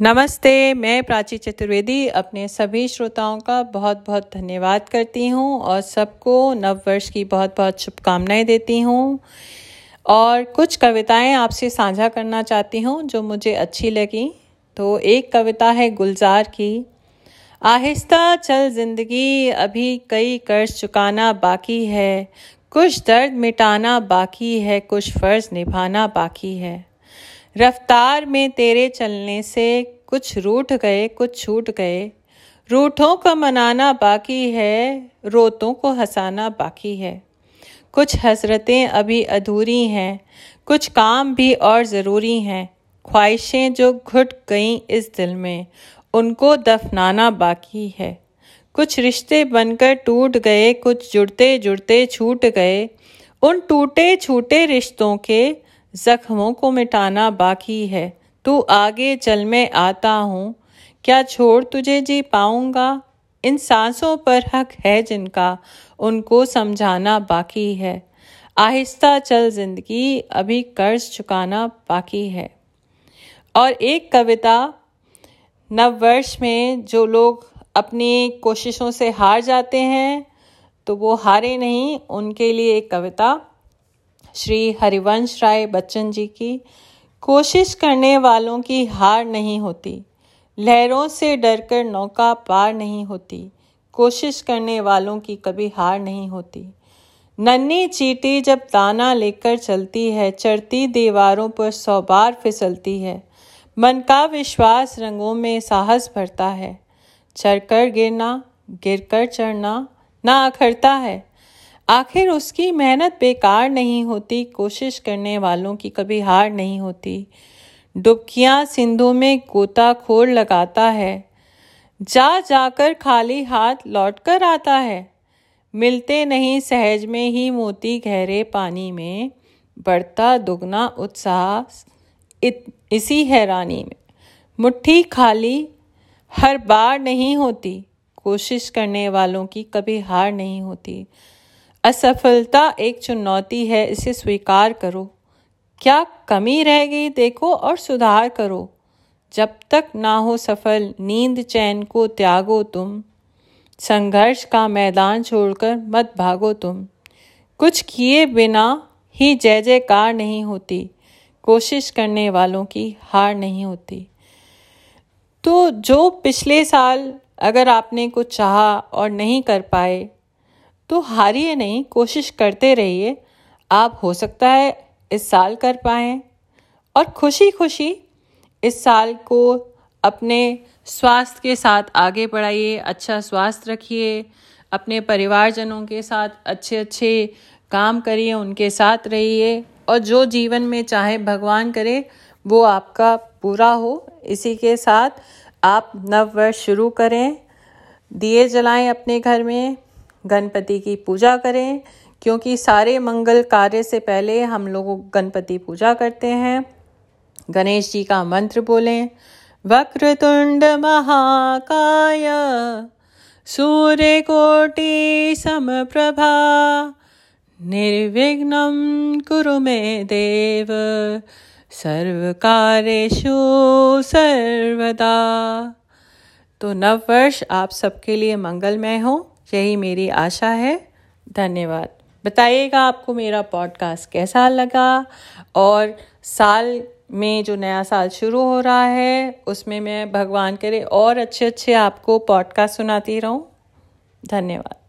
नमस्ते, मैं प्राची चतुर्वेदी अपने सभी श्रोताओं का बहुत बहुत धन्यवाद करती हूँ और सबको नव वर्ष की बहुत बहुत शुभकामनाएँ देती हूँ। और कुछ कविताएँ आपसे साझा करना चाहती हूँ जो मुझे अच्छी लगी। तो एक कविता है गुलजार की, आहिस्ता चल ज़िंदगी, अभी कई कर्ज चुकाना बाकी है। कुछ दर्द मिटाना बाकी है, कुछ फ़र्ज़ निभाना बाकी है। रफ्तार में तेरे चलने से कुछ रूठ गए, कुछ छूट गए। रूठों को मनाना बाकी है, रोतों को हंसाना बाकी है। कुछ हसरतें अभी अधूरी हैं, कुछ काम भी और ज़रूरी हैं। ख्वाहिशें जो घुट गईं इस दिल में, उनको दफनाना बाकी है। कुछ रिश्ते बनकर टूट गए, कुछ जुड़ते जुड़ते छूट गए। उन टूटे छूटे रिश्तों के जख्मों को मिटाना बाकी है। तू आगे चल, मैं आता हूँ। क्या छोड़ तुझे जी पाऊँगा? इन सांसों पर हक है जिनका, उनको समझाना बाकी है। आहिस्ता चल ज़िंदगी, अभी कर्ज चुकाना बाकी है। और एक कविता नववर्ष में जो लोग अपनी कोशिशों से हार जाते हैं तो वो हारे नहीं, उनके लिए एक कविता। श्री हरिवंश राय बच्चन जी की, कोशिश करने वालों की हार नहीं होती। लहरों से डरकर नौका पार नहीं होती। कोशिश करने वालों की कभी हार नहीं होती। नन्ही चीटी जब ताना लेकर चलती है, चढ़ती दीवारों पर सौ बार फिसलती है। मन का विश्वास रंगों में साहस भरता है। चढ़कर गिरना, गिरकर चढ़ना ना अखरता है। आखिर उसकी मेहनत बेकार नहीं होती, कोशिश करने वालों की कभी हार नहीं होती। डुबकियाँ सिंधु में गोताखोर लगाता है। जा जाकर खाली हाथ लौट कर आता है। मिलते नहीं सहज में ही मोती गहरे पानी में। बढ़ता दुगना उत्साह इसी हैरानी में। मुट्ठी खाली हर बार नहीं होती। कोशिश करने वालों की कभी हार नहीं होती। असफलता एक चुनौती है, इसे स्वीकार करो। क्या कमी रह गई, देखो और सुधार करो। जब तक ना हो सफल, नींद चैन को त्यागो तुम। संघर्ष का मैदान छोड़कर मत भागो तुम। कुछ किए बिना ही जय जयकार नहीं होती। कोशिश करने वालों की हार नहीं होती। तो जो पिछले साल अगर आपने कुछ चाहा और नहीं कर पाए तो हारिए नहीं, कोशिश करते रहिए। आप हो सकता है इस साल कर पाए। और खुशी खुशी इस साल को अपने स्वास्थ्य के साथ आगे बढ़ाइए अच्छा स्वास्थ्य रखिए, अपने परिवारजनों के साथ अच्छे अच्छे काम करिए, उनके साथ रहिए। और जो जीवन में चाहे भगवान करे, वो आपका पूरा हो। इसी के साथ आप नव वर्ष शुरू करें, दिए जलाएँ अपने घर में। गणपति की पूजा करें, क्योंकि सारे मंगल कार्य से पहले हम लोग गणपति पूजा करते हैं। गणेश जी का मंत्र बोलें, वक्रतुंड महाकाय सूर्य कोटि समप्रभा, निर्विघ्नं कुरु मे देव, सर्वकारेषु सर्वदा। तो नव वर्ष आप सबके लिए मंगलमय हो। यही मेरी आशा है। धन्यवाद। बताइएगा आपको मेरा पॉडकास्ट कैसा लगा? और साल में जो नया साल शुरू हो रहा है, उसमें मैं भगवान करे और अच्छे अच्छे आपको पॉडकास्ट सुनाती रहूँ। धन्यवाद।